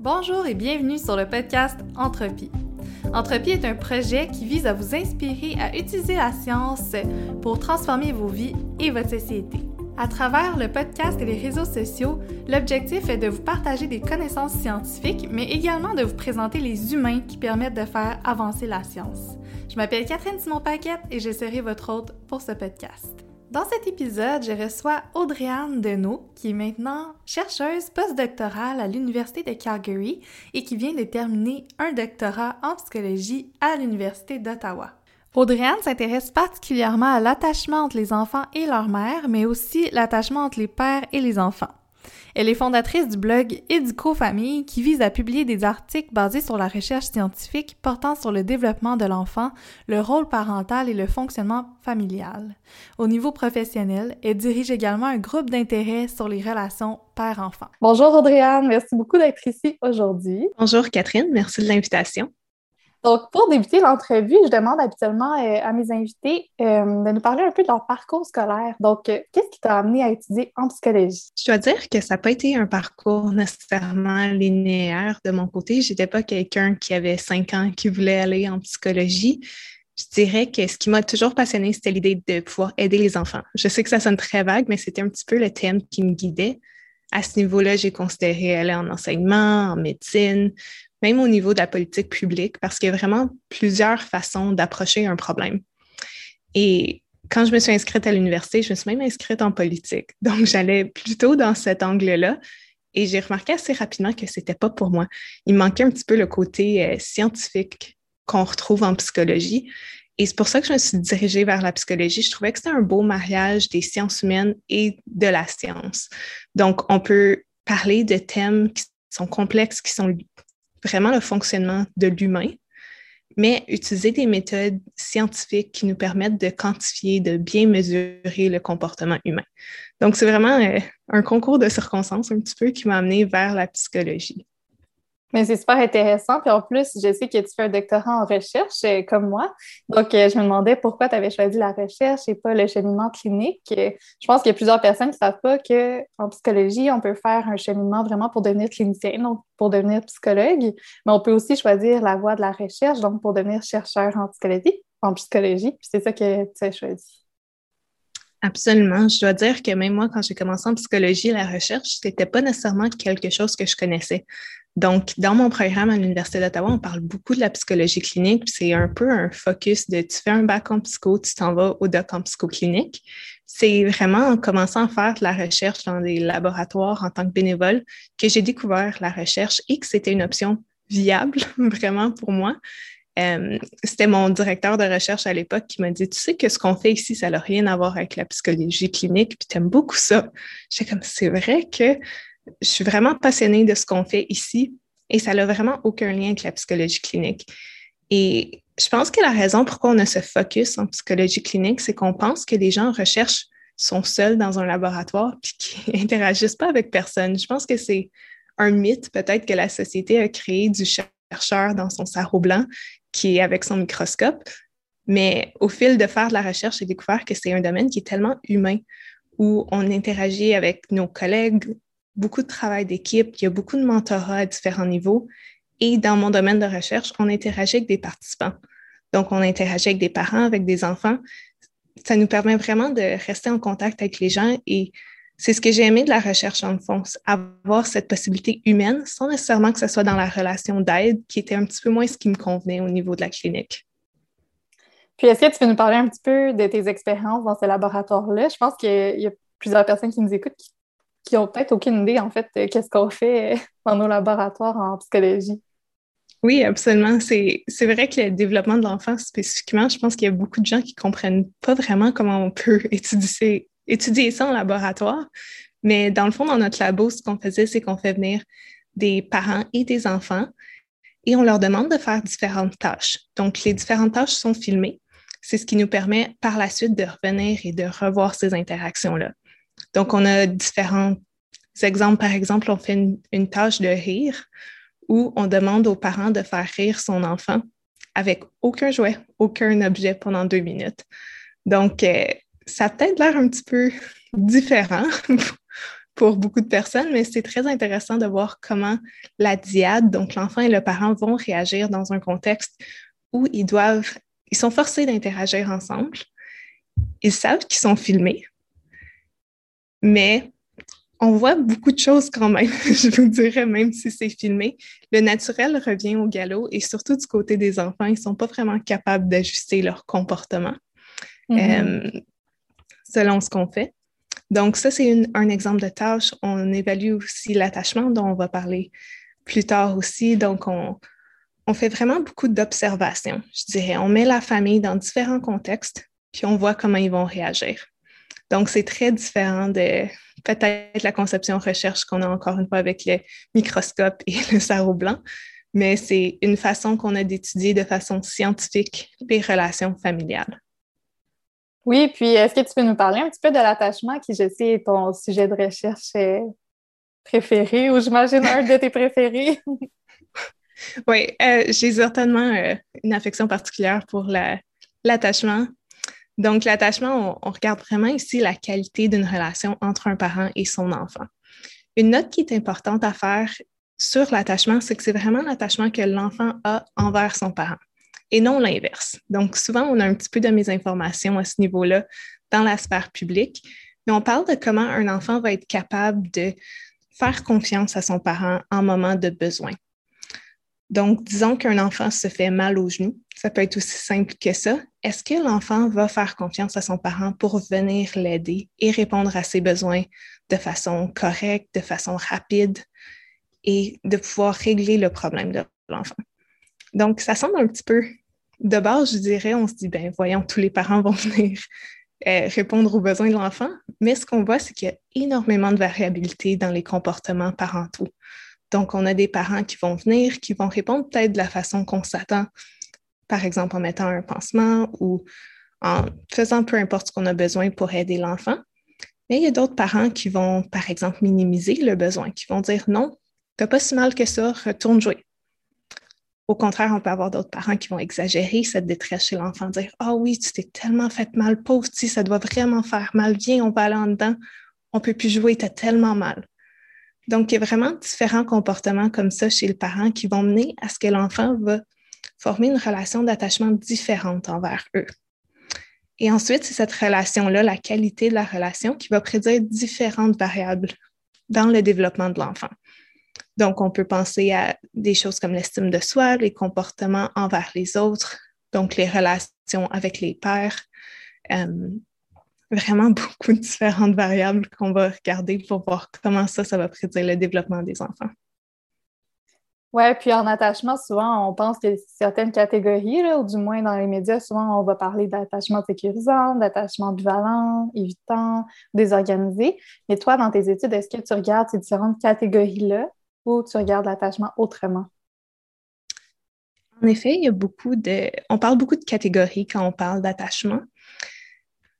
Bonjour et bienvenue sur le podcast Entropie. Entropie est un projet qui vise à vous inspirer à utiliser la science pour transformer vos vies et votre société. À travers le podcast et les réseaux sociaux, l'objectif est de vous partager des connaissances scientifiques, mais également de vous présenter les humains qui permettent de faire avancer la science. Je m'appelle Catherine Simon-Paquette et je serai votre hôte pour ce podcast. Dans cet épisode, je reçois Audrey-Anne Deneau, qui est maintenant chercheuse postdoctorale à l'Université de Calgary et qui vient de terminer un doctorat en psychologie à l'Université d'Ottawa. Audrey-Anne s'intéresse particulièrement à l'attachement entre les enfants et leur mère, mais aussi l'attachement entre les pères et les enfants. Elle est fondatrice du blog Éduco-Famille qui vise à publier des articles basés sur la recherche scientifique portant sur le développement de l'enfant, le rôle parental et le fonctionnement familial. Au niveau professionnel, elle dirige également un groupe d'intérêt sur les relations père-enfant. Bonjour Audrey-Anne, merci beaucoup d'être ici aujourd'hui. Bonjour Catherine, merci de l'invitation. Donc, pour débuter l'entrevue, je demande habituellement euh, à mes invités euh, de nous parler un peu de leur parcours scolaire. Donc, euh, qu'est-ce qui t'a amené à étudier en psychologie? Je dois dire que ça n'a pas été un parcours nécessairement linéaire de mon côté. Je n'étais pas quelqu'un qui avait cinq ans qui voulait aller en psychologie. Je dirais que ce qui m'a toujours passionné, c'était l'idée de pouvoir aider les enfants. Je sais que ça sonne très vague, mais c'était un petit peu le thème qui me guidait. À ce niveau-là, j'ai considéré aller en enseignement, en médecine, même au niveau de la politique publique, parce qu'il y a vraiment plusieurs façons d'approcher un problème. Et quand je me suis inscrite à l'université, je me suis même inscrite en politique. Donc, j'allais plutôt dans cet angle-là. Et j'ai remarqué assez rapidement que ce n'était pas pour moi. Il manquait un petit peu le côté euh, scientifique qu'on retrouve en psychologie. Et c'est pour ça que je me suis dirigée vers la psychologie. Je trouvais que c'était un beau mariage des sciences humaines et de la science. Donc, on peut parler de thèmes qui sont complexes, qui sont vraiment le fonctionnement de l'humain, mais utiliser des méthodes scientifiques qui nous permettent de quantifier, de bien mesurer le comportement humain. Donc, c'est vraiment euh, un concours de circonstances un petit peu qui m'a amené vers la psychologie. Mais c'est super intéressant. Puis en plus, je sais que tu fais un doctorat en recherche euh, comme moi. Donc, euh, je me demandais pourquoi tu avais choisi la recherche et pas le cheminement clinique. Euh, je pense qu'il y a plusieurs personnes qui ne savent pas qu'en psychologie, on peut faire un cheminement vraiment pour devenir clinicien, donc pour devenir psychologue. Mais on peut aussi choisir la voie de la recherche, donc pour devenir chercheur en psychologie. En psychologie. Puis c'est ça que tu as choisi. Absolument. Je dois dire que même moi, quand j'ai commencé en psychologie, la recherche, ce n'était pas nécessairement quelque chose que je connaissais. Donc, dans mon programme à l'Université d'Ottawa, on parle beaucoup de la psychologie clinique. C'est un peu un focus de tu fais un bac en psycho, tu t'en vas au doc en psychoclinique. C'est vraiment en commençant à faire de la recherche dans des laboratoires en tant que bénévole que j'ai découvert la recherche et que c'était une option viable vraiment pour moi. Euh, c'était mon directeur de recherche à l'époque qui m'a dit Tu sais que ce qu'on fait ici, ça n'a rien à voir avec la psychologie clinique, puis tu aimes beaucoup ça. J'étais comme C'est vrai que je suis vraiment passionnée de ce qu'on fait ici et ça n'a vraiment aucun lien avec la psychologie clinique. Et je pense que la raison pourquoi on a ce focus en psychologie clinique, c'est qu'on pense que les gens en recherche sont seuls dans un laboratoire et qui n'interagissent pas avec personne. Je pense que c'est un mythe peut-être que la société a créé du chercheur dans son sarrau blanc qui est avec son microscope. Mais au fil de faire de la recherche, j'ai découvert que c'est un domaine qui est tellement humain, où on interagit avec nos collègues, beaucoup de travail d'équipe, il y a beaucoup de mentorat à différents niveaux. Et dans mon domaine de recherche, on interagit avec des participants. Donc, on interagit avec des parents, avec des enfants. Ça nous permet vraiment de rester en contact avec les gens et c'est ce que j'ai aimé de la recherche en fond, avoir cette possibilité humaine sans nécessairement que ce soit dans la relation d'aide qui était un petit peu moins ce qui me convenait au niveau de la clinique. Puis, est-ce que tu peux nous parler un petit peu de tes expériences dans ce laboratoire-là? Je pense qu'il y a plusieurs personnes qui nous écoutent qui ont peut-être aucune idée, en fait, qu'est-ce qu'on fait dans nos laboratoires en psychologie. Oui, absolument. C'est vrai que le développement de l'enfant spécifiquement, je pense qu'il y a beaucoup de gens qui ne comprennent pas vraiment comment on peut étudier, étudier ça en laboratoire. Mais dans le fond, dans notre labo, ce qu'on faisait, c'est qu'on fait venir des parents et des enfants et on leur demande de faire différentes tâches. Donc, les différentes tâches sont filmées. C'est ce qui nous permet par la suite de revenir et de revoir ces interactions-là. Donc, on a différents exemples. Par exemple, on fait une, tâche de rire où on demande aux parents de faire rire son enfant avec aucun jouet, aucun objet pendant deux minutes. Donc, euh, ça a peut-être l'air un petit peu différent pour beaucoup de personnes, mais c'est très intéressant de voir comment la diade, donc l'enfant et le parent, vont réagir dans un contexte où ils doivent, ils sont forcés d'interagir ensemble. Ils savent qu'ils sont filmés, mais on voit beaucoup de choses quand même, je vous dirais, même si c'est filmé. Le naturel revient au galop et surtout du côté des enfants, ils ne sont pas vraiment capables d'ajuster leur comportement mm-hmm. euh, selon ce qu'on fait. Donc, ça, c'est un exemple de tâche. On évalue aussi l'attachement dont on va parler plus tard aussi. Donc, on, on fait vraiment beaucoup d'observations, je dirais. On met la famille dans différents contextes, puis on voit comment ils vont réagir. Donc, c'est très différent de peut-être la conception recherche qu'on a encore une fois avec le microscope et le sarreau blanc, mais c'est une façon qu'on a d'étudier de façon scientifique les relations familiales. Oui, puis est-ce que tu peux nous parler un petit peu de l'attachement qui, je sais, est ton sujet de recherche euh, préféré ou j'imagine un de tes préférés? oui, euh, j'ai certainement euh, une affection particulière pour l'attachement. Donc, l'attachement, on, regarde vraiment ici la qualité d'une relation entre un parent et son enfant. Une note qui est importante à faire sur l'attachement, c'est que c'est vraiment l'attachement que l'enfant a envers son parent et non l'inverse. Donc, souvent, on a un petit peu de mésinformation à ce niveau-là dans la sphère publique, mais on parle de comment un enfant va être capable de faire confiance à son parent en moment de besoin. Donc, disons qu'un enfant se fait mal au genou, ça peut être aussi simple que ça. Est-ce que l'enfant va faire confiance à son parent pour venir l'aider et répondre à ses besoins de façon correcte, de façon rapide et de pouvoir régler le problème de l'enfant? Donc, ça semble un petit peu, de base, je dirais, on se dit, ben voyons, tous les parents vont venir euh, répondre aux besoins de l'enfant, mais ce qu'on voit, c'est qu'il y a énormément de variabilité dans les comportements parentaux. Donc, on a des parents qui vont venir, qui vont répondre peut-être de la façon qu'on s'attend, par exemple en mettant un pansement ou en faisant peu importe ce qu'on a besoin pour aider l'enfant. Mais il y a d'autres parents qui vont, par exemple, minimiser le besoin, qui vont dire non, tu n'as pas si mal que ça, retourne jouer. Au contraire, on peut avoir d'autres parents qui vont exagérer cette détresse chez l'enfant, dire Ah oh oui, tu t'es tellement fait mal, pauvre, si ça doit vraiment faire mal, viens, on va aller en dedans, on peut plus jouer, tu as tellement mal. Donc, il y a vraiment différents comportements comme ça chez le parent qui vont mener à ce que l'enfant va former une relation d'attachement différente envers eux. Et ensuite, c'est cette relation-là, la qualité de la relation, qui va prédire différentes variables dans le développement de l'enfant. Donc, on peut penser à des choses comme l'estime de soi, les comportements envers les autres, donc les relations avec les pères, euh, vraiment beaucoup de différentes variables qu'on va regarder pour voir comment ça, ça va prédire le développement des enfants. Oui, puis en attachement, souvent, on pense a certaines catégories, ou du moins dans les médias, souvent, on va parler d'attachement sécurisant, d'attachement bivalent, évitant, désorganisé. Mais toi, dans tes études, est-ce que tu regardes ces différentes catégories-là ou tu regardes l'attachement autrement? En effet, il y a beaucoup de. On parle beaucoup de catégories quand on parle d'attachement.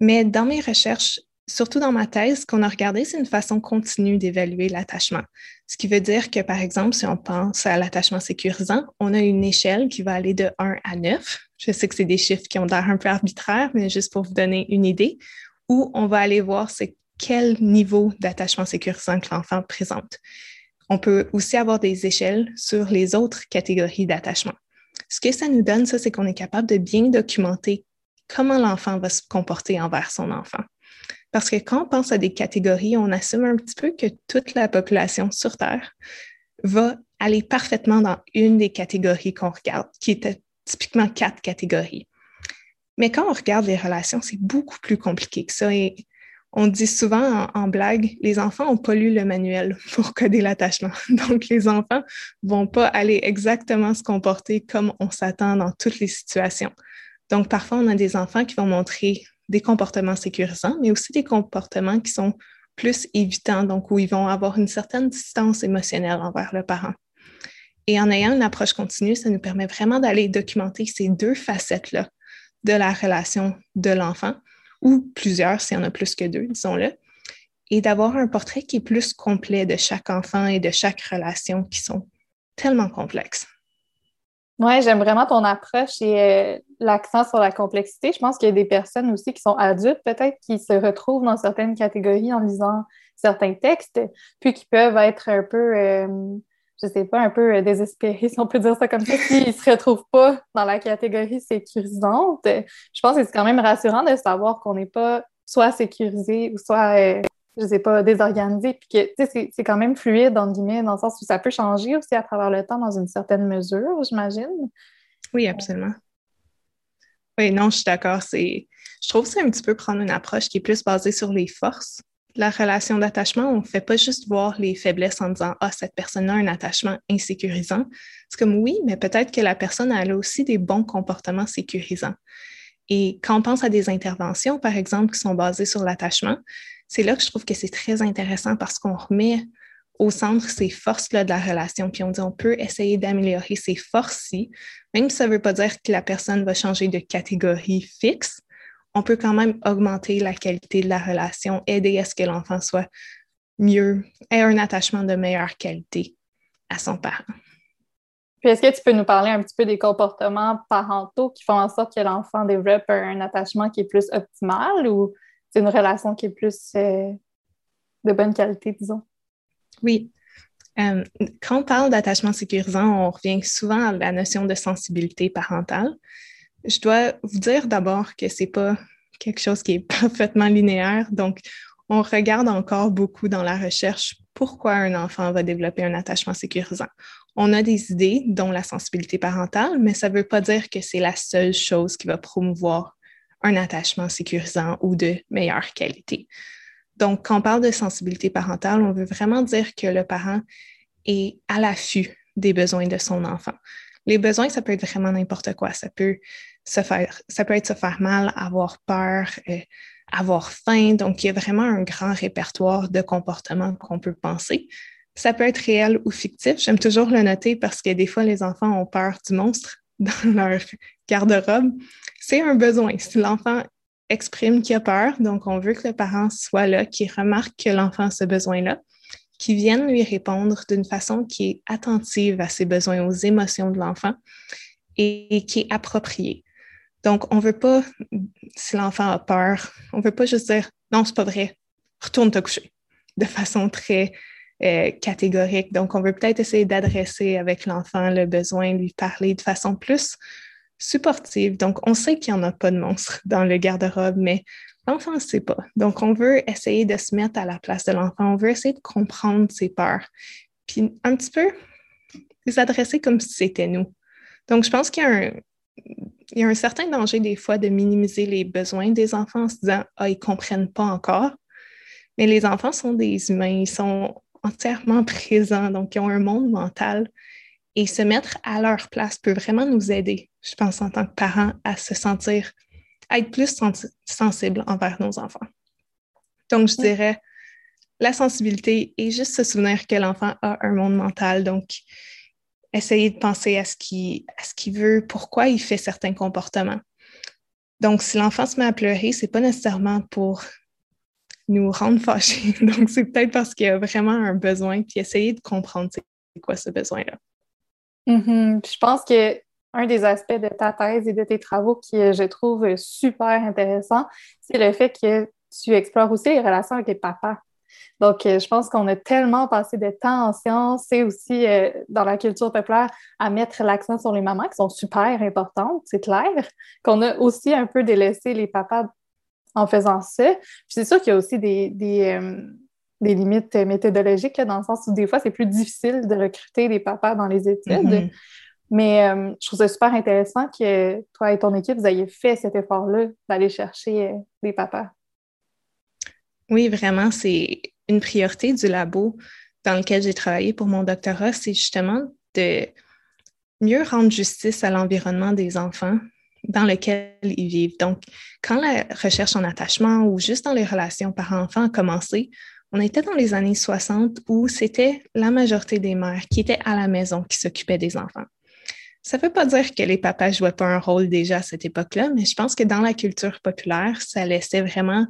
Mais dans mes recherches, surtout dans ma thèse, ce qu'on a regardé, c'est une façon continue d'évaluer l'attachement. Ce qui veut dire que, par exemple, si on pense à l'attachement sécurisant, on a une échelle qui va aller de 1 à 9. Je sais que c'est des chiffres qui ont l'air un peu arbitraires, mais juste pour vous donner une idée, où on va aller voir c'est quel niveau d'attachement sécurisant que l'enfant présente. On peut aussi avoir des échelles sur les autres catégories d'attachement. Ce que ça nous donne, ça, c'est qu'on est capable de bien documenter comment l'enfant va se comporter envers son enfant. Parce que quand on pense à des catégories, on assume un petit peu que toute la population sur Terre va aller parfaitement dans une des catégories qu'on regarde, qui était typiquement quatre catégories. Mais quand on regarde les relations, c'est beaucoup plus compliqué que ça. Et on dit souvent en, blague, les enfants n'ont pas lu le manuel pour coder l'attachement. Donc, les enfants ne vont pas aller exactement se comporter comme on s'attend dans toutes les situations. Donc, parfois, on a des enfants qui vont montrer des comportements sécurisants, mais aussi des comportements qui sont plus évitants, donc où ils vont avoir une certaine distance émotionnelle envers le parent. Et en ayant une approche continue, ça nous permet vraiment d'aller documenter ces deux facettes-là de la relation de l'enfant, ou plusieurs, s'il y en a plus que deux, disons-le, et d'avoir un portrait qui est plus complet de chaque enfant et de chaque relation qui sont tellement complexes. Oui, j'aime vraiment ton approche et euh, l'accent sur la complexité. Je pense qu'il y a des personnes aussi qui sont adultes, peut-être, qui se retrouvent dans certaines catégories en disant certains textes, puis qui peuvent être un peu, euh, je sais pas, un peu désespérés, si on peut dire ça comme ça, s'ils ne se retrouvent pas dans la catégorie sécurisante. Je pense que c'est quand même rassurant de savoir qu'on n'est pas soit sécurisé ou soit je sais pas, désorganisé, puis que c'est quand même fluide, entre guillemets, dans le sens où ça peut changer aussi à travers le temps dans une certaine mesure, j'imagine. Oui, absolument. Oui, non, je suis d'accord. Je trouve que c'est un petit peu prendre une approche qui est plus basée sur les forces. La relation d'attachement, on ne fait pas juste voir les faiblesses en disant Ah, cette personne a un attachement insécurisant. C'est comme oui, mais peut-être que la personne a aussi des bons comportements sécurisants. Et quand on pense à des interventions, par exemple, qui sont basées sur l'attachement, c'est là que je trouve que c'est très intéressant parce qu'on remet au centre ces forces-là de la relation, puis on dit on peut essayer d'améliorer ces forces-ci, même si ça ne veut pas dire que la personne va changer de catégorie fixe, on peut quand même augmenter la qualité de la relation, aider à ce que l'enfant soit mieux, ait un attachement de meilleure qualité à son parent. Puis est-ce que tu peux nous parler un petit peu des comportements parentaux qui font en sorte que l'enfant développe un attachement qui est plus optimal ou c'est une relation qui est plus euh, de bonne qualité, disons. Oui. Euh, quand on parle d'attachement sécurisant, on revient souvent à la notion de sensibilité parentale. Je dois vous dire d'abord que ce n'est pas quelque chose qui est parfaitement linéaire. Donc, on regarde encore beaucoup dans la recherche pourquoi un enfant va développer un attachement sécurisant. On a des idées, dont la sensibilité parentale, mais ça ne veut pas dire que c'est la seule chose qui va promouvoir un attachement sécurisant ou de meilleure qualité. Donc, quand on parle de sensibilité parentale, on veut vraiment dire que le parent est à l'affût des besoins de son enfant. Les besoins, ça peut être vraiment n'importe quoi. Ça peut, se faire, être se faire mal, avoir peur, euh, avoir faim. Donc, il y a vraiment un grand répertoire de comportements qu'on peut penser. Ça peut être réel ou fictif. J'aime toujours le noter parce que des fois, les enfants ont peur du monstre dans leur garde-robe c'est un besoin. Si l'enfant exprime qu'il a peur, donc on veut que le parent soit là, qui remarque que l'enfant a ce besoin-là, qui vienne lui répondre d'une façon qui est attentive à ses besoins, aux émotions de l'enfant et, qui est appropriée. Donc, on ne veut pas, si l'enfant a peur, on ne veut pas juste dire non, c'est pas vrai, retourne te coucher de façon très euh, catégorique. Donc, on veut peut-être essayer d'adresser avec l'enfant le besoin, lui parler de façon plus supportive. Donc, on sait qu'il n'y en a pas de monstre dans le garde-robe, mais l'enfant ne sait pas. Donc, on veut essayer de se mettre à la place de l'enfant. On veut essayer de comprendre ses peurs. Puis, un petit peu les adresser comme si c'était nous. Donc, je pense qu'il y a un, il y a un certain danger des fois de minimiser les besoins des enfants en se disant Ah, ils ne comprennent pas encore. Mais les enfants sont des humains, ils sont entièrement présents, donc ils ont un monde mental et se mettre à leur place peut vraiment nous aider, je pense, en tant que parents, à se sentir, à être plus sensible envers nos enfants. Donc, je dirais la sensibilité et juste se souvenir que l'enfant a un monde mental. Donc, essayer de penser à ce qu'il veut, pourquoi il fait certains comportements. Donc, si l'enfant se met à pleurer, ce n'est pas nécessairement pour nous rendre fâchés. Donc, c'est peut-être parce qu'il a vraiment un besoin, puis essayer de comprendre c'est quoi ce besoin-là. Mm-hmm. Je pense que un des aspects de ta thèse et de tes travaux qui, je trouve, super intéressant, c'est le fait que tu explores aussi les relations avec les papas. Donc, euh, je pense qu'on a tellement passé de temps en sciences et aussi euh, dans la culture populaire à mettre l'accent sur les mamans qui sont super importantes, c'est clair, qu'on a aussi un peu délaissé les papas en faisant ça. C'est sûr qu'il y a aussi des, euh, des limites méthodologiques, dans le sens où des fois, c'est plus difficile de recruter des papas dans les études. Mm-hmm. Mais euh, je trouve ça super intéressant que toi et ton équipe, vous ayez fait cet effort-là d'aller chercher euh, des papas. Oui, vraiment, c'est une priorité du labo dans lequel j'ai travaillé pour mon doctorat, c'est justement de mieux rendre justice à l'environnement des enfants dans lequel ils vivent. Donc, quand la recherche en attachement ou juste dans les relations parents-enfants a commencé, on était dans les années 60 où c'était la majorité des mères qui étaient à la maison qui s'occupaient des enfants. Ça ne veut pas dire que les papas ne jouaient pas un rôle déjà à cette époque-là, mais je pense que dans la culture populaire, ça laissait vraiment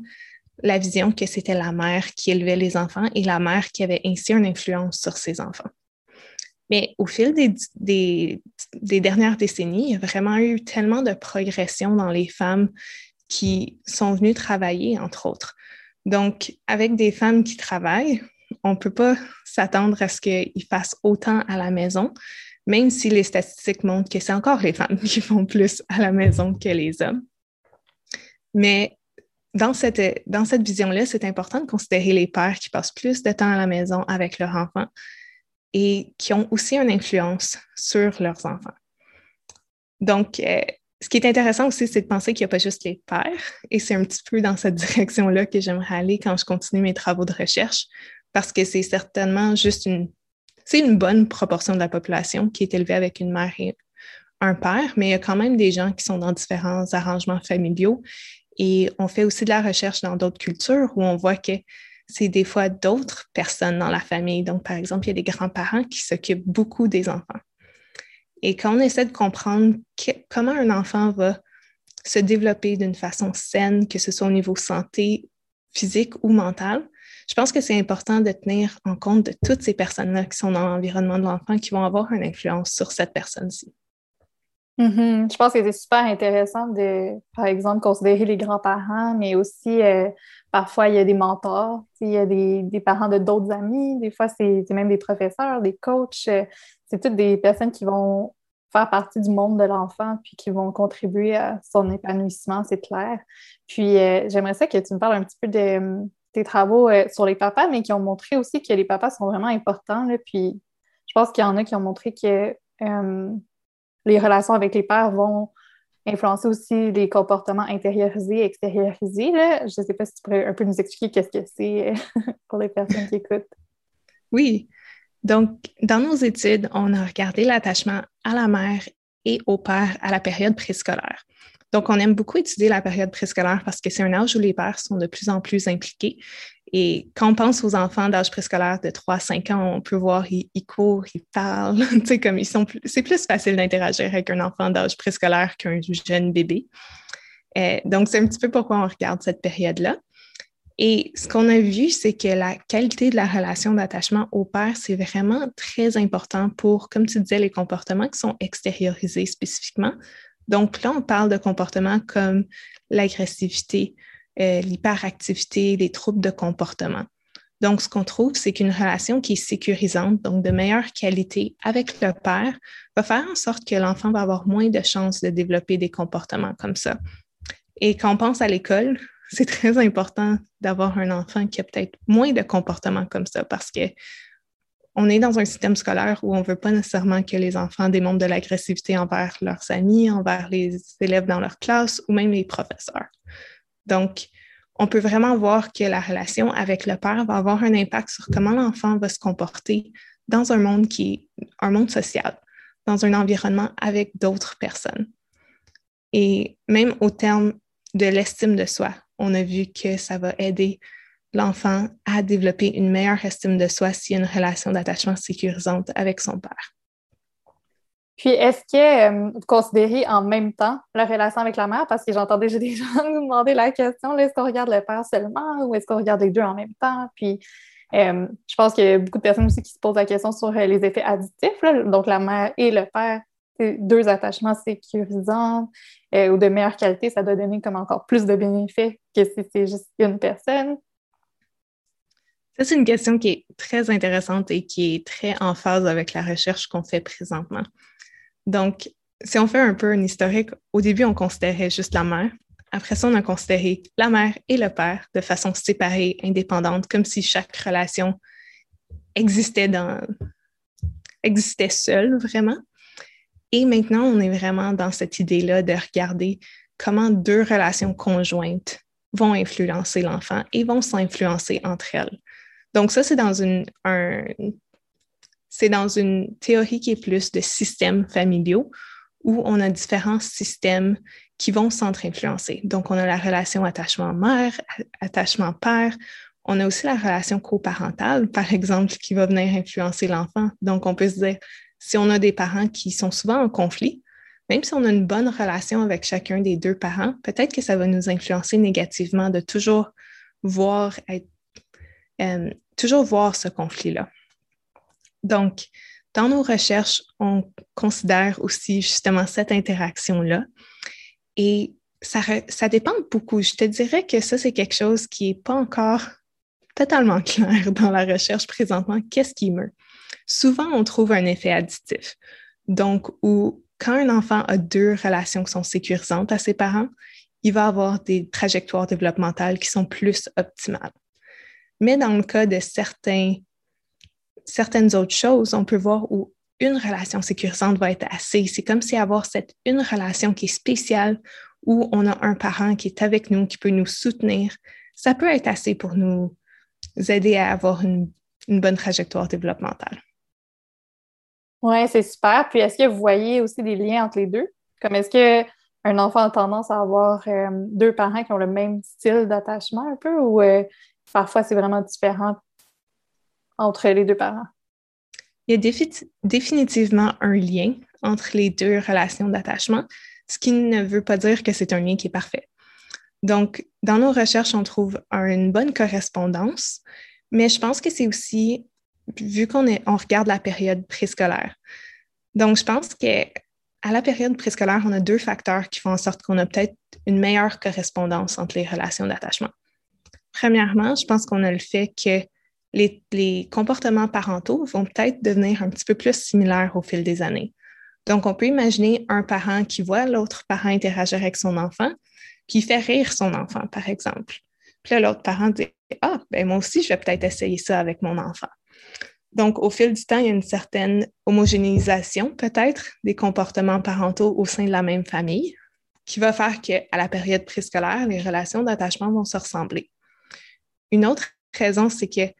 la vision que c'était la mère qui élevait les enfants et la mère qui avait ainsi une influence sur ses enfants. Mais au fil des, des, dernières décennies, il y a vraiment eu tellement de progression dans les femmes qui sont venues travailler, entre autres. Donc, avec des femmes qui travaillent, on ne peut pas s'attendre à ce qu'ils fassent autant à la maison, même si les statistiques montrent que c'est encore les femmes qui font plus à la maison que les hommes. Mais dans cette, dans cette vision-là, c'est important de considérer les pères qui passent plus de temps à la maison avec leurs enfants et qui ont aussi une influence sur leurs enfants. Donc, euh, ce qui est intéressant aussi, c'est de penser qu'il n'y a pas juste les pères, et c'est un petit peu dans cette direction-là que j'aimerais aller quand je continue mes travaux de recherche, parce que c'est certainement juste une, c'est une bonne proportion de la population qui est élevée avec une mère et un père, mais il y a quand même des gens qui sont dans différents arrangements familiaux. Et on fait aussi de la recherche dans d'autres cultures où on voit que c'est des fois d'autres personnes dans la famille. Donc, par exemple, il y a des grands-parents qui s'occupent beaucoup des enfants. Et quand on essaie de comprendre comment un enfant va se développer d'une façon saine, que ce soit au niveau santé, physique ou mentale, je pense que c'est important de tenir en compte de toutes ces personnes-là qui sont dans l'environnement de l'enfant qui vont avoir une influence sur cette personne-ci. Mm-hmm. Je pense que c'est super intéressant de, par exemple, considérer les grands-parents, mais aussi euh, parfois il y a des mentors, il y a des, parents de d'autres amis, des fois c'est même des professeurs, des coachs, euh, c'est toutes des personnes qui vont faire partie du monde de l'enfant puis qui vont contribuer à son épanouissement, c'est clair. Puis euh, j'aimerais ça que tu me parles un petit peu de tes travaux sur les papas, mais qui ont montré aussi que les papas sont vraiment importants. Puis je pense qu'il y en a qui ont montré que les relations avec les pères vont influencer aussi les comportements intériorisés et extériorisés. Je ne sais pas si tu pourrais un peu nous expliquer qu'est-ce que c'est pour les personnes qui écoutent. Oui. Donc, dans nos études, on a regardé l'attachement à la mère et au père à la période préscolaire. Donc, on aime beaucoup étudier la période préscolaire parce que c'est un âge où les pères sont de plus en plus impliqués et quand on pense aux enfants d'âge préscolaire de 3 à 5 ans, on peut voir, ils, courent, ils parlent, tu sais, comme ils sont c'est plus facile d'interagir avec un enfant d'âge préscolaire qu'un jeune bébé. Euh, donc, c'est un petit peu pourquoi on regarde cette période-là. Et ce qu'on a vu, c'est que la qualité de la relation d'attachement au père, c'est vraiment très important pour, comme tu disais, les comportements qui sont extériorisés spécifiquement. Donc là, on parle de comportements comme l'agressivité, euh, l'hyperactivité, les troubles de comportement. Donc, ce qu'on trouve, c'est qu'une relation qui est sécurisante, donc de meilleure qualité avec le père, va faire en sorte que l'enfant va avoir moins de chances de développer des comportements comme ça. Et quand on pense à l'école, c'est très important d'avoir un enfant qui a peut-être moins de comportements comme ça parce que on est dans un système scolaire où on ne veut pas nécessairement que les enfants démontrent de l'agressivité envers leurs amis, envers les élèves dans leur classe ou même les professeurs. Donc, on peut vraiment voir que la relation avec le père va avoir un impact sur comment l'enfant va se comporter dans un monde qui est un monde social, dans un environnement avec d'autres personnes. Et même au terme de l'estime de soi, on a vu que ça va aider l'enfant à développer une meilleure estime de soi s'il y a une relation d'attachement sécurisante avec son père. Puis, est-ce que euh, vous considérez en même temps la relation avec la mère? Parce que j'entendais déjà des gens nous demander la question, est-ce qu'on regarde le père seulement ou est-ce qu'on regarde les deux en même temps? Puis, euh, je pense qu'il y a beaucoup de personnes aussi qui se posent la question sur euh, les effets additifs. Donc, la mère et le père, deux attachements sécurisants ou de meilleure qualité, ça doit donner comme encore plus de bénéfices que si c'est juste une personne. Ça, c'est une question qui est très intéressante et qui est très en phase avec la recherche qu'on fait présentement. Donc, si on fait un peu un historique, au début, on considérait juste la mère. Après ça, on a considéré la mère et le père de façon séparée, indépendante, comme si chaque relation existait dans existait seule vraiment. Et maintenant, on est vraiment dans cette idée-là de regarder comment deux relations conjointes vont influencer l'enfant et vont s'influencer entre elles. Donc ça, c'est dans une, un, c'est dans une théorie qui est plus de systèmes familiaux où on a différents systèmes qui vont s'entre-influencer. Donc, on a la relation attachement-mère, attachement-père. On a aussi la relation coparentale, par exemple, qui va venir influencer l'enfant. Donc, on peut se dire, si on a des parents qui sont souvent en conflit, même si on a une bonne relation avec chacun des deux parents, peut-être que ça va nous influencer négativement de toujours voir, euh, toujours voir ce conflit-là. Donc, dans nos recherches, on considère aussi justement cette interaction-là. Et ça, dépend beaucoup. Je te dirais que ça, c'est quelque chose qui n'est pas encore totalement clair dans la recherche présentement. Qu'est-ce qui meurt? Souvent, on trouve un effet additif. Donc, où quand un enfant a deux relations qui sont sécurisantes à ses parents, il va avoir des trajectoires développementales qui sont plus optimales. Mais dans le cas de certains, certaines autres choses, on peut voir où une relation sécurisante va être assez. C'est comme si avoir cette une relation qui est spéciale, où on a un parent qui est avec nous, qui peut nous soutenir, ça peut être assez pour nous aider à avoir une, bonne trajectoire développementale. Oui, c'est super. Puis est-ce que vous voyez aussi des liens entre les deux? Comme est-ce qu'un enfant a tendance à avoir euh, deux parents qui ont le même style d'attachement un peu ou euh, parfois c'est vraiment différent entre les deux parents? Il y a définitivement un lien entre les deux relations d'attachement, ce qui ne veut pas dire que c'est un lien qui est parfait. Donc, dans nos recherches, on trouve une bonne correspondance, mais je pense que c'est aussi, vu qu'on on regarde la période préscolaire. Donc, je pense qu'à la période préscolaire, on a deux facteurs qui font en sorte qu'on a peut-être une meilleure correspondance entre les relations d'attachement. Premièrement, je pense qu'on a le fait que les, comportements parentaux vont peut-être devenir un petit peu plus similaires au fil des années. Donc, on peut imaginer un parent qui voit l'autre parent interagir avec son enfant, qui fait rire son enfant, par exemple. Puis là, l'autre parent dit Ah, ben moi aussi, je vais peut-être essayer ça avec mon enfant. Donc, au fil du temps, il y a une certaine homogénéisation, peut-être, des comportements parentaux au sein de la même famille, qui va faire qu'à la période préscolaire, les relations d'attachement vont se ressembler. Une autre raison, c'est que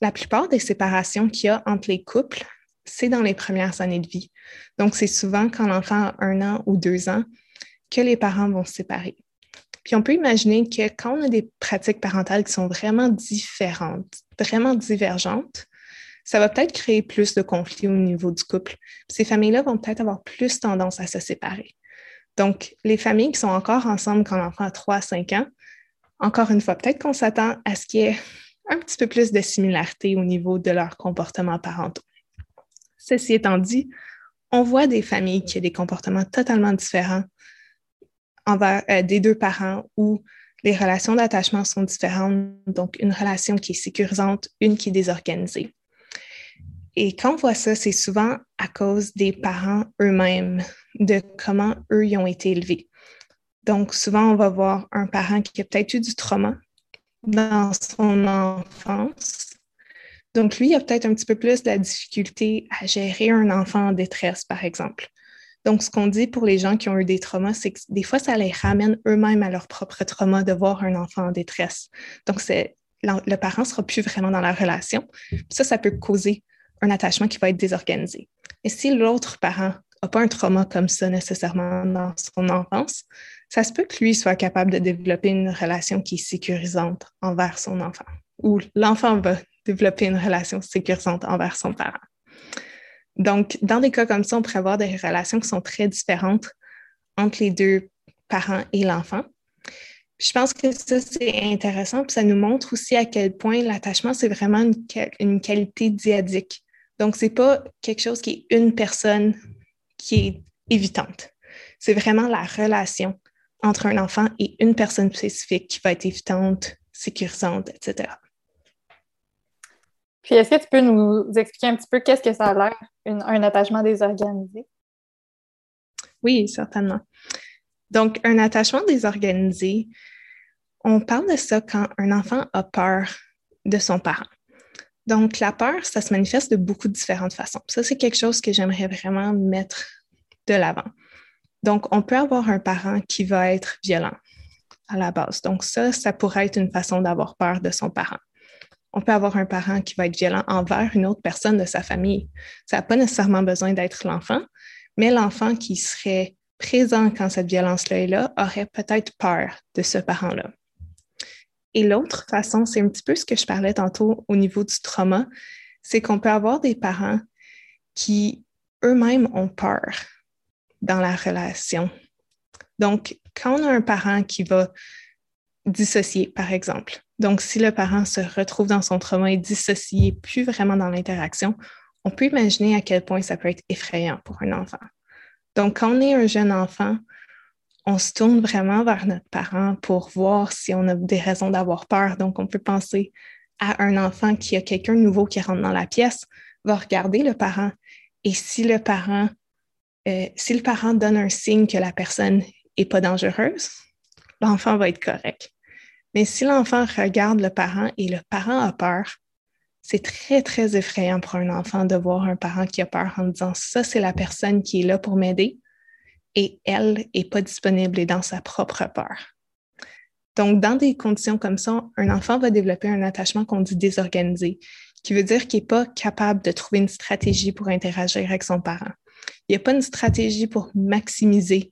la plupart des séparations qu'il y a entre les couples c'est dans les premières années de vie. Donc, c'est souvent quand l'enfant a un an ou deux ans que les parents vont se séparer. Puis on peut imaginer que quand on a des pratiques parentales qui sont vraiment différentes, vraiment divergentes, ça va peut-être créer plus de conflits au niveau du couple. ces familles-là vont peut-être avoir plus tendance à se séparer. Donc, les familles qui sont encore ensemble quand l'enfant a 3 à 5 ans, encore une fois, peut-être qu'on s'attend à ce qu'il y ait un petit peu plus de similarité au niveau de leurs comportements parentaux. Ceci étant dit, on voit des familles qui ont des comportements totalement différents envers euh, des deux parents où les relations d'attachement sont différentes, donc une relation qui est sécurisante, une qui est désorganisée. Et quand on voit ça, c'est souvent à cause des parents eux-mêmes, de comment eux y ont été élevés. Donc, souvent, on va voir un parent qui a peut-être eu du trauma dans son enfance donc, lui, il a peut-être un petit peu plus de la difficulté à gérer un enfant en détresse, par exemple. Donc, ce qu'on dit pour les gens qui ont eu des traumas, c'est que des fois, ça les ramène eux-mêmes à leur propre trauma de voir un enfant en détresse. Donc, c'est, le parent ne sera plus vraiment dans la relation. Ça, ça peut causer un attachement qui va être désorganisé. Et si l'autre parent n'a pas un trauma comme ça nécessairement dans son enfance, ça se peut que lui soit capable de développer une relation qui est sécurisante envers son enfant, ou l'enfant va développer une relation sécurisante envers son parent. Donc, dans des cas comme ça, on pourrait avoir des relations qui sont très différentes entre les deux parents et l'enfant. Je pense que ça, c'est intéressant, puis ça nous montre aussi à quel point l'attachement, c'est vraiment une, qualité diadique. Donc, ce n'est pas quelque chose qui est une personne qui est évitante. C'est vraiment la relation entre un enfant et une personne spécifique qui va être évitante, sécurisante, etc. Puis est-ce que tu peux nous expliquer un petit peu qu'est-ce que ça a l'air, un attachement désorganisé? Oui, certainement. Donc, un attachement désorganisé, on parle de ça quand un enfant a peur de son parent. Donc, la peur, ça se manifeste de beaucoup de différentes façons. Ça, c'est quelque chose que j'aimerais vraiment mettre de l'avant. Donc, on peut avoir un parent qui va être violent à la base. Donc, ça, ça pourrait être une façon d'avoir peur de son parent on peut avoir un parent qui va être violent envers une autre personne de sa famille. Ça n'a pas nécessairement besoin d'être l'enfant, mais l'enfant qui serait présent quand cette violence-là est là aurait peut-être peur de ce parent-là. Et l'autre façon, c'est un petit peu ce que je parlais tantôt au niveau du trauma, c'est qu'on peut avoir des parents qui eux-mêmes ont peur dans la relation. Donc, quand on a un parent qui va dissocier, par exemple, donc, si le parent se retrouve dans son trauma et dissocié, plus vraiment dans l'interaction, on peut imaginer à quel point ça peut être effrayant pour un enfant. Donc, quand on est un jeune enfant, on se tourne vraiment vers notre parent pour voir si on a des raisons d'avoir peur. Donc, on peut penser à un enfant qui a quelqu'un nouveau qui rentre dans la pièce, va regarder le parent. Et si le parent, euh, si le parent donne un signe que la personne n'est pas dangereuse, l'enfant va être correct. Mais si l'enfant regarde le parent et le parent a peur, c'est très, très effrayant pour un enfant de voir un parent qui a peur en disant ça, c'est la personne qui est là pour m'aider et elle n'est pas disponible et dans sa propre peur. Donc, dans des conditions comme ça, un enfant va développer un attachement qu'on dit désorganisé, qui veut dire qu'il n'est pas capable de trouver une stratégie pour interagir avec son parent. Il n'y a pas une stratégie pour maximiser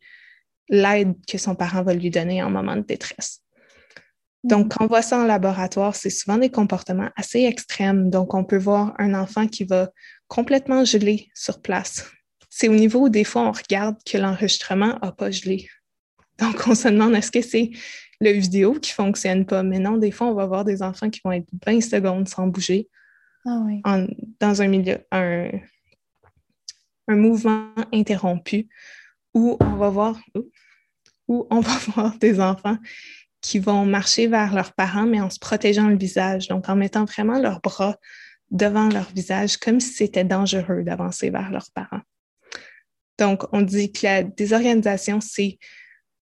l'aide que son parent va lui donner en moment de détresse. Donc, mm. quand on voit ça en laboratoire, c'est souvent des comportements assez extrêmes. Donc, on peut voir un enfant qui va complètement geler sur place, c'est au niveau où des fois on regarde que l'enregistrement n'a pas gelé. Donc, on se demande est-ce que c'est le vidéo qui ne fonctionne pas? Mais non, des fois, on va voir des enfants qui vont être 20 secondes sans bouger ah dans un milieu, un, mouvement interrompu où on va voir où on va voir des enfants qui vont marcher vers leurs parents, mais en se protégeant le visage, donc en mettant vraiment leurs bras devant leur visage, comme si c'était dangereux d'avancer vers leurs parents. Donc, on dit que la désorganisation, c'est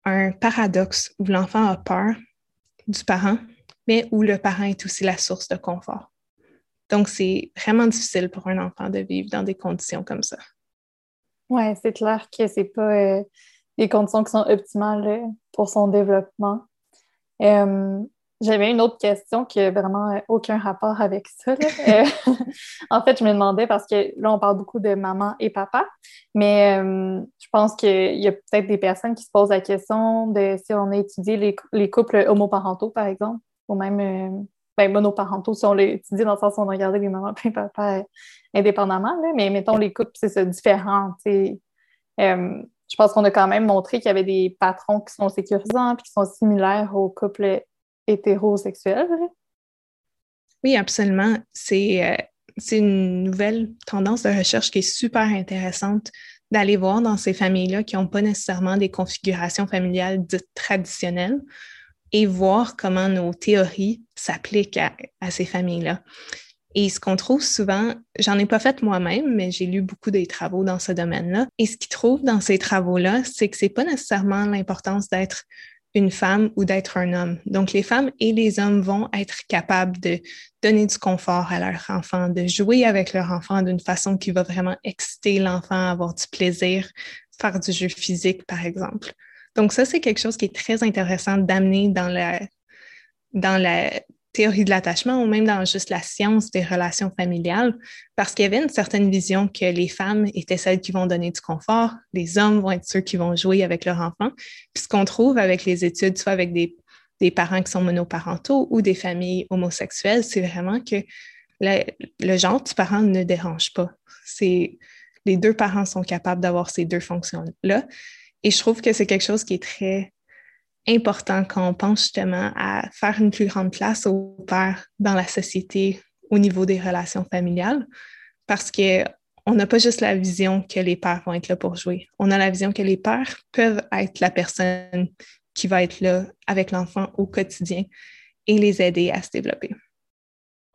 un paradoxe où l'enfant a peur du parent, mais où le parent est aussi la source de confort. Donc, c'est vraiment difficile pour un enfant de vivre dans des conditions comme ça. Oui, c'est clair que ce pas euh, des conditions qui sont optimales euh, pour son développement. Euh, j'avais une autre question qui n'a vraiment euh, aucun rapport avec ça. En fait, je me demandais parce que là, on parle beaucoup de maman et papa, mais euh, je pense qu'il y a peut-être des personnes qui se posent la question de si on a étudié les, couples homoparentaux, par exemple, ou même ben, monoparentaux, si on étudié dans le sens où on a regardé les mamans et papa indépendamment, mais mettons les couples, c'est différent. je pense qu'on a quand même montré qu'il y avait des patrons qui sont sécurisants et qui sont similaires aux couples hétérosexuel. Oui, absolument. Euh, c'est une nouvelle tendance de recherche qui est super intéressante d'aller voir dans ces familles-là qui n'ont pas nécessairement des configurations familiales dites traditionnelles et voir comment nos théories s'appliquent à, ces familles-là. Et ce qu'on trouve souvent, j'en ai pas fait moi-même, mais j'ai lu beaucoup des travaux dans ce domaine-là. Et ce qu'ils trouvent dans ces travaux-là, c'est que c'est pas nécessairement l'importance d'être une femme ou d'être un homme. Donc, les femmes et les hommes vont être capables de donner du confort à leur enfant, de jouer avec leur enfant d'une façon qui va vraiment exciter l'enfant, avoir du plaisir, faire du jeu physique, par exemple. Donc, ça, c'est quelque chose qui est très intéressant d'amener dans la, théorie de l'attachement ou même dans juste la science des relations familiales, parce qu'il y avait une certaine vision que les femmes étaient celles qui vont donner du confort, les hommes vont être ceux qui vont jouer avec leur enfant. Puis ce qu'on trouve avec les études, soit avec des, des, parents qui sont monoparentaux ou des familles homosexuelles, c'est vraiment que le, le genre du parent ne dérange pas. C'est les deux parents sont capables d'avoir ces deux fonctions-là. Et je trouve que c'est quelque chose qui est très important quand on pense justement à faire une plus grande place au père dans la société au niveau des relations familiales, parce qu'on n'a pas juste la vision que les pères vont être là pour jouer. On a la vision que les pères peuvent être la personne qui va être là avec l'enfant au quotidien et les aider à se développer.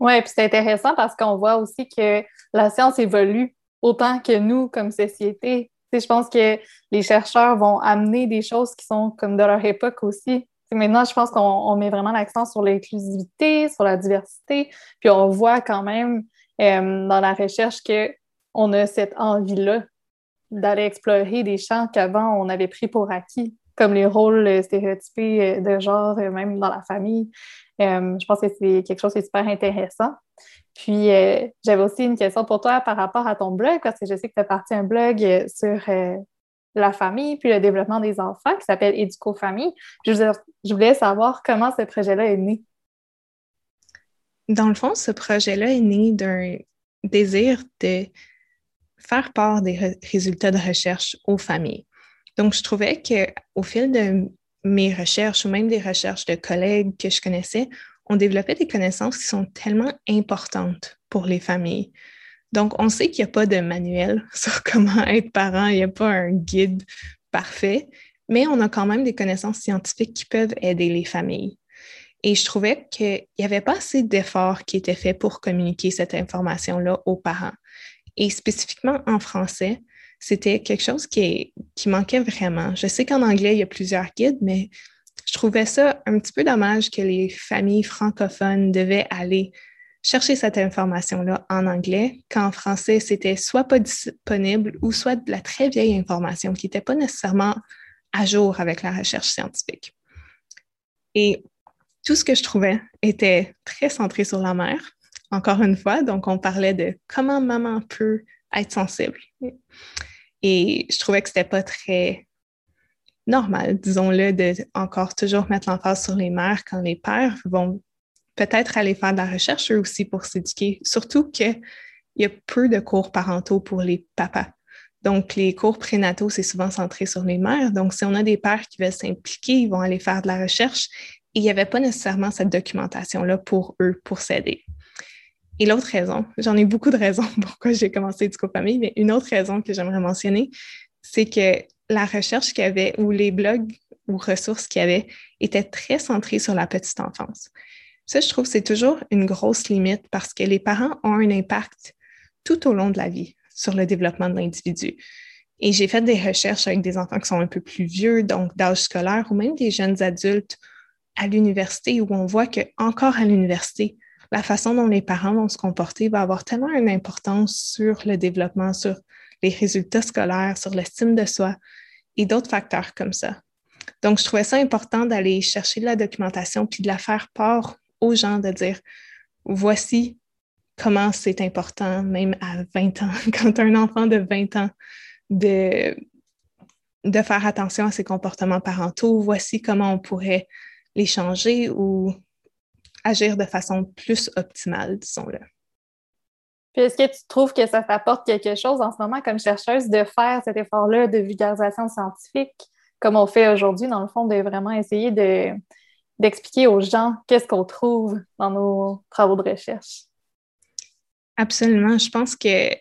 Oui, puis c'est intéressant parce qu'on voit aussi que la science évolue autant que nous comme société je pense que les chercheurs vont amener des choses qui sont comme de leur époque aussi. maintenant, je pense qu'on met vraiment l'accent sur l'inclusivité, sur la diversité, puis on voit quand même euh, dans la recherche qu'on a cette envie-là d'aller explorer des champs qu'avant on avait pris pour acquis, comme les rôles stéréotypés de genre, même dans la famille. Euh, je pense que c'est quelque chose qui est super intéressant. Puis, euh, j'avais aussi une question pour toi par rapport à ton blog, parce que je sais que tu as parti un blog euh, sur la famille puis le développement des enfants qui s'appelle Éduco Famille. Je, je voulais savoir comment ce projet-là est né. Dans le fond, ce projet-là est né d'un désir de faire part des résultats de recherche aux familles. Donc, je trouvais qu'au fil de mes recherches ou même des recherches de collègues que je connaissais, on développait des connaissances qui sont tellement importantes pour les familles. Donc, on sait qu'il n'y a pas de manuel sur comment être parent, il n'y a pas un guide parfait, mais on a quand même des connaissances scientifiques qui peuvent aider les familles. Et je trouvais qu'il n'y avait pas assez d'efforts qui étaient faits pour communiquer cette information-là aux parents. Et spécifiquement en français, c'était quelque chose qui, manquait vraiment. Je sais qu'en anglais, il y a plusieurs guides, mais je trouvais ça un petit peu dommage que les familles francophones devaient aller chercher cette information-là en anglais, quand en français, c'était soit pas disponible ou soit de la très vieille information qui n'était pas nécessairement à jour avec la recherche scientifique. Et tout ce que je trouvais était très centré sur la mère, encore une fois. Donc, on parlait de comment maman peut être sensible. Et je trouvais que c'était pas très normal, disons-le, de encore toujours mettre l'emphase sur les mères quand les pères vont peut-être aller faire de la recherche eux aussi pour s'éduquer, surtout qu'il y a peu de cours parentaux pour les papas. Donc, les cours prénataux, c'est souvent centré sur les mères. Donc, si on a des pères qui veulent s'impliquer, ils vont aller faire de la recherche et il n'y avait pas nécessairement cette documentation-là pour eux, pour s'aider. Et l'autre raison, j'en ai beaucoup de raisons pourquoi j'ai commencé Famille, mais une autre raison que j'aimerais mentionner, c'est que la recherche qu'il y avait ou les blogs ou ressources qu'il y avait étaient très centrés sur la petite enfance. Ça, je trouve, c'est toujours une grosse limite parce que les parents ont un impact tout au long de la vie sur le développement de l'individu. Et j'ai fait des recherches avec des enfants qui sont un peu plus vieux, donc d'âge scolaire, ou même des jeunes adultes à l'université, où on voit que encore à l'université, la façon dont les parents vont se comporter va avoir tellement une importance sur le développement, sur les résultats scolaires, sur l'estime de soi et d'autres facteurs comme ça. Donc, je trouvais ça important d'aller chercher de la documentation puis de la faire part aux gens, de dire voici comment c'est important, même à 20 ans, quand un enfant de 20 ans, de, de faire attention à ses comportements parentaux, voici comment on pourrait les changer ou agir de façon plus optimale, disons-le. Puis est-ce que tu trouves que ça t'apporte quelque chose en ce moment comme chercheuse de faire cet effort-là de vulgarisation scientifique, comme on fait aujourd'hui, dans le fond, de vraiment essayer de, d'expliquer aux gens qu'est-ce qu'on trouve dans nos travaux de recherche? Absolument. Je pense que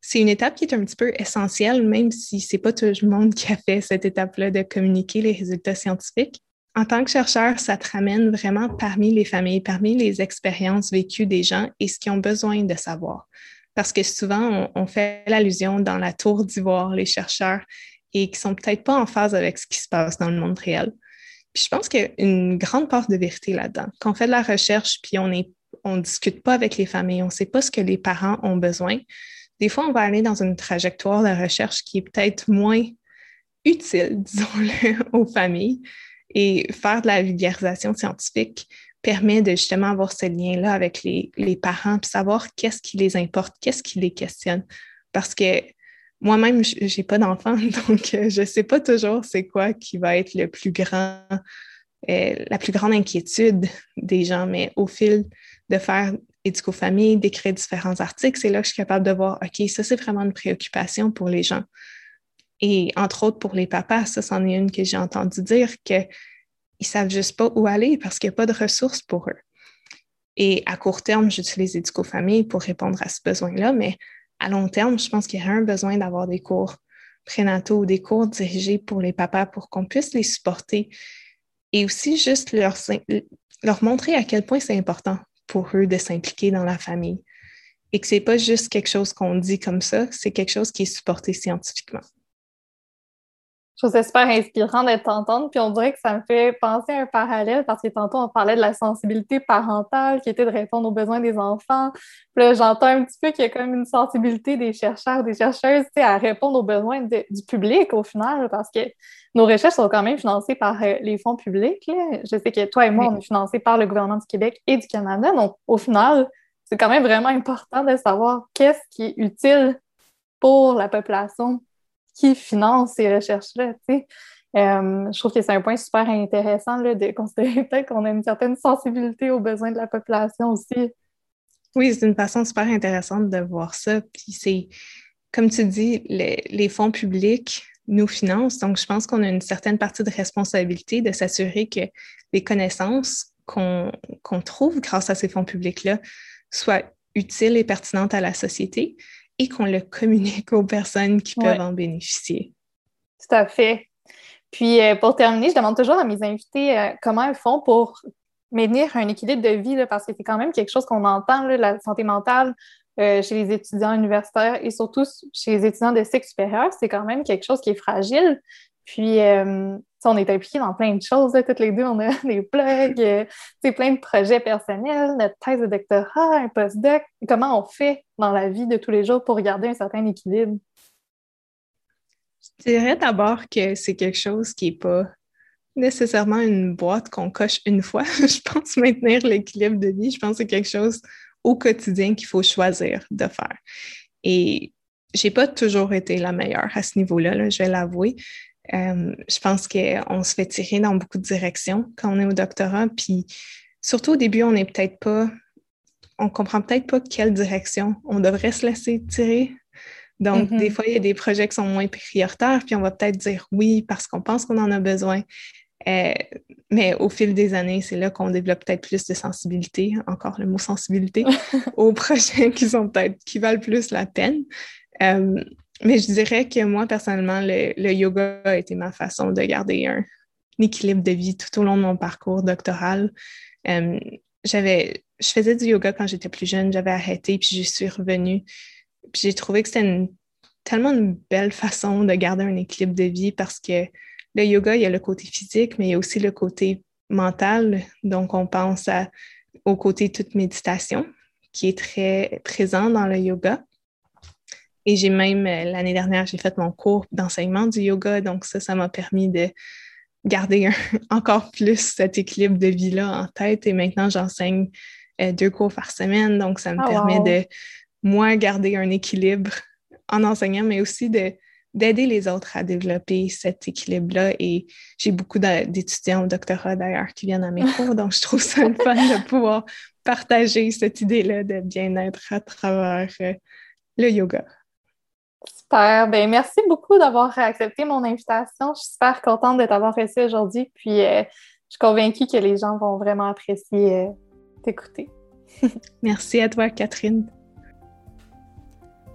c'est une étape qui est un petit peu essentielle, même si ce n'est pas tout le monde qui a fait cette étape-là de communiquer les résultats scientifiques en tant que chercheur, ça te ramène vraiment parmi les familles, parmi les expériences vécues des gens et ce qu'ils ont besoin de savoir. Parce que souvent, on, fait l'allusion dans la tour d'ivoire, les chercheurs, et qui sont peut-être pas en phase avec ce qui se passe dans le monde réel. Puis je pense qu'il y a une grande part de vérité là-dedans. Quand on fait de la recherche, puis on on discute pas avec les familles, on ne sait pas ce que les parents ont besoin. Des fois, on va aller dans une trajectoire de recherche qui est peut-être moins utile, disons-le, aux familles, et faire de la vulgarisation scientifique permet de justement avoir ce lien-là avec les, parents, puis savoir qu'est-ce qui les importe, qu'est-ce qui les questionne. Parce que moi-même, je n'ai pas d'enfant, donc euh, je sais pas toujours c'est quoi qui va être le plus grand, euh, la plus grande inquiétude des gens, mais au fil de faire éduco-famille, d'écrire différents articles, c'est là que je suis capable de voir, OK, ça, c'est vraiment une préoccupation pour les gens. Et entre autres, pour les papas, ça, c'en est une que j'ai entendu dire qu'ils ne savent juste pas où aller parce qu'il n'y a pas de ressources pour eux. Et à court terme, j'utilise Éduco-Famille pour répondre à ce besoin-là, mais à long terme, je pense qu'il y a un besoin d'avoir des cours prénataux ou des cours dirigés pour les papas pour qu'on puisse les supporter et aussi juste leur, leur montrer à quel point c'est important pour eux de s'impliquer dans la famille et que ce n'est pas juste quelque chose qu'on dit comme ça, c'est quelque chose qui est supporté scientifiquement. Je trouve ça super inspirant d'être t'entendre, puis on dirait que ça me fait penser à un parallèle parce que tantôt on parlait de la sensibilité parentale qui était de répondre aux besoins des enfants. Puis là, j'entends un petit peu qu'il y a comme une sensibilité des chercheurs, des chercheuses, à répondre aux besoins du public au final, parce que nos recherches sont quand même financées par euh, les fonds publics. Je sais que toi et moi, on est financés par le gouvernement du Québec et du Canada. Donc, au final, c'est quand même vraiment important de savoir qu'est-ce qui est utile pour la population qui finance ces recherches-là. Euh, je trouve que c'est un point super intéressant là, de considérer peut-être qu'on a une certaine sensibilité aux besoins de la population aussi. Oui, c'est une façon super intéressante de voir ça. Puis c'est, comme tu dis, les, fonds publics nous financent. Donc, je pense qu'on a une certaine partie de responsabilité de s'assurer que les connaissances qu'on trouve grâce à ces fonds publics-là soient utiles et pertinentes à la société et qu'on le communique aux personnes qui peuvent en bénéficier. Tout à fait. Puis euh, pour terminer, je demande toujours à mes invités euh, comment ils font pour maintenir un équilibre de vie, parce que c'est quand même quelque chose qu'on entend, la santé mentale chez les étudiants universitaires et surtout chez les étudiants de cycle supérieur, c'est quand même quelque chose qui est fragile. Puis, on est impliqués dans plein de choses. toutes les deux, on a des blogs, euh, plein de projets personnels, notre thèse de doctorat, un postdoc. Comment on fait dans la vie de tous les jours pour garder un certain équilibre? Je dirais d'abord que c'est quelque chose qui n'est pas nécessairement une boîte qu'on coche une fois. je pense maintenir l'équilibre de vie, je pense que c'est quelque chose au quotidien qu'il faut choisir de faire. Et j'ai pas toujours été la meilleure à ce niveau-là, là, je vais l'avouer. Euh, je pense qu'on se fait tirer dans beaucoup de directions quand on est au doctorat. Puis surtout au début, on n'est peut-être pas, on comprend peut-être pas quelle direction on devrait se laisser tirer. Donc, des mm-hmm. fois, il y a des projets qui sont moins prioritaires, puis on va peut-être dire oui parce qu'on pense qu'on en a besoin. Euh, mais au fil des années, c'est là qu'on développe peut-être plus de sensibilité, encore le mot sensibilité, aux projets qui sont peut-être qui valent plus la peine. Euh, mais je dirais que moi, personnellement, le, yoga a été ma façon de garder un, équilibre de vie tout au long de mon parcours doctoral. Euh, j'avais, je faisais du yoga quand j'étais plus jeune, j'avais arrêté, puis j'y suis revenue. Puis j'ai trouvé que c'était tellement une belle façon de garder un équilibre de vie parce que le yoga, il y a le côté physique, mais il y a aussi le côté mental. Donc, on pense au côté toute méditation qui est très présent dans le yoga. Et j'ai même, euh, l'année dernière, j'ai fait mon cours d'enseignement du yoga. Donc ça, ça m'a permis de garder encore plus cet équilibre de vie-là en tête. Et maintenant, j'enseigne euh, deux cours par semaine. Donc ça me ah, permet de, moi, garder un équilibre en enseignant, mais aussi de d'aider les autres à développer cet équilibre-là. Et j'ai beaucoup d'étudiants au doctorat d'ailleurs qui viennent à mes cours, donc je trouve ça le fun de pouvoir partager cette idée-là de bien-être à travers euh, le yoga. Super. Ben, merci beaucoup d'avoir accepté mon invitation. Je suis super contente de t'avoir reçu aujourd'hui. Puis, euh, je suis convaincue que les gens vont vraiment apprécier euh, t'écouter. merci à toi, Catherine.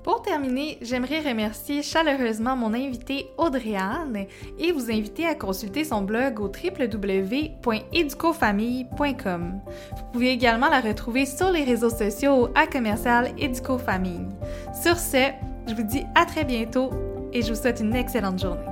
Pour terminer, j'aimerais remercier chaleureusement mon invité Audrey-Anne et vous inviter à consulter son blog au www.educofamille.com. Vous pouvez également la retrouver sur les réseaux sociaux à commercial Educofamille. Sur ce, je vous dis à très bientôt et je vous souhaite une excellente journée.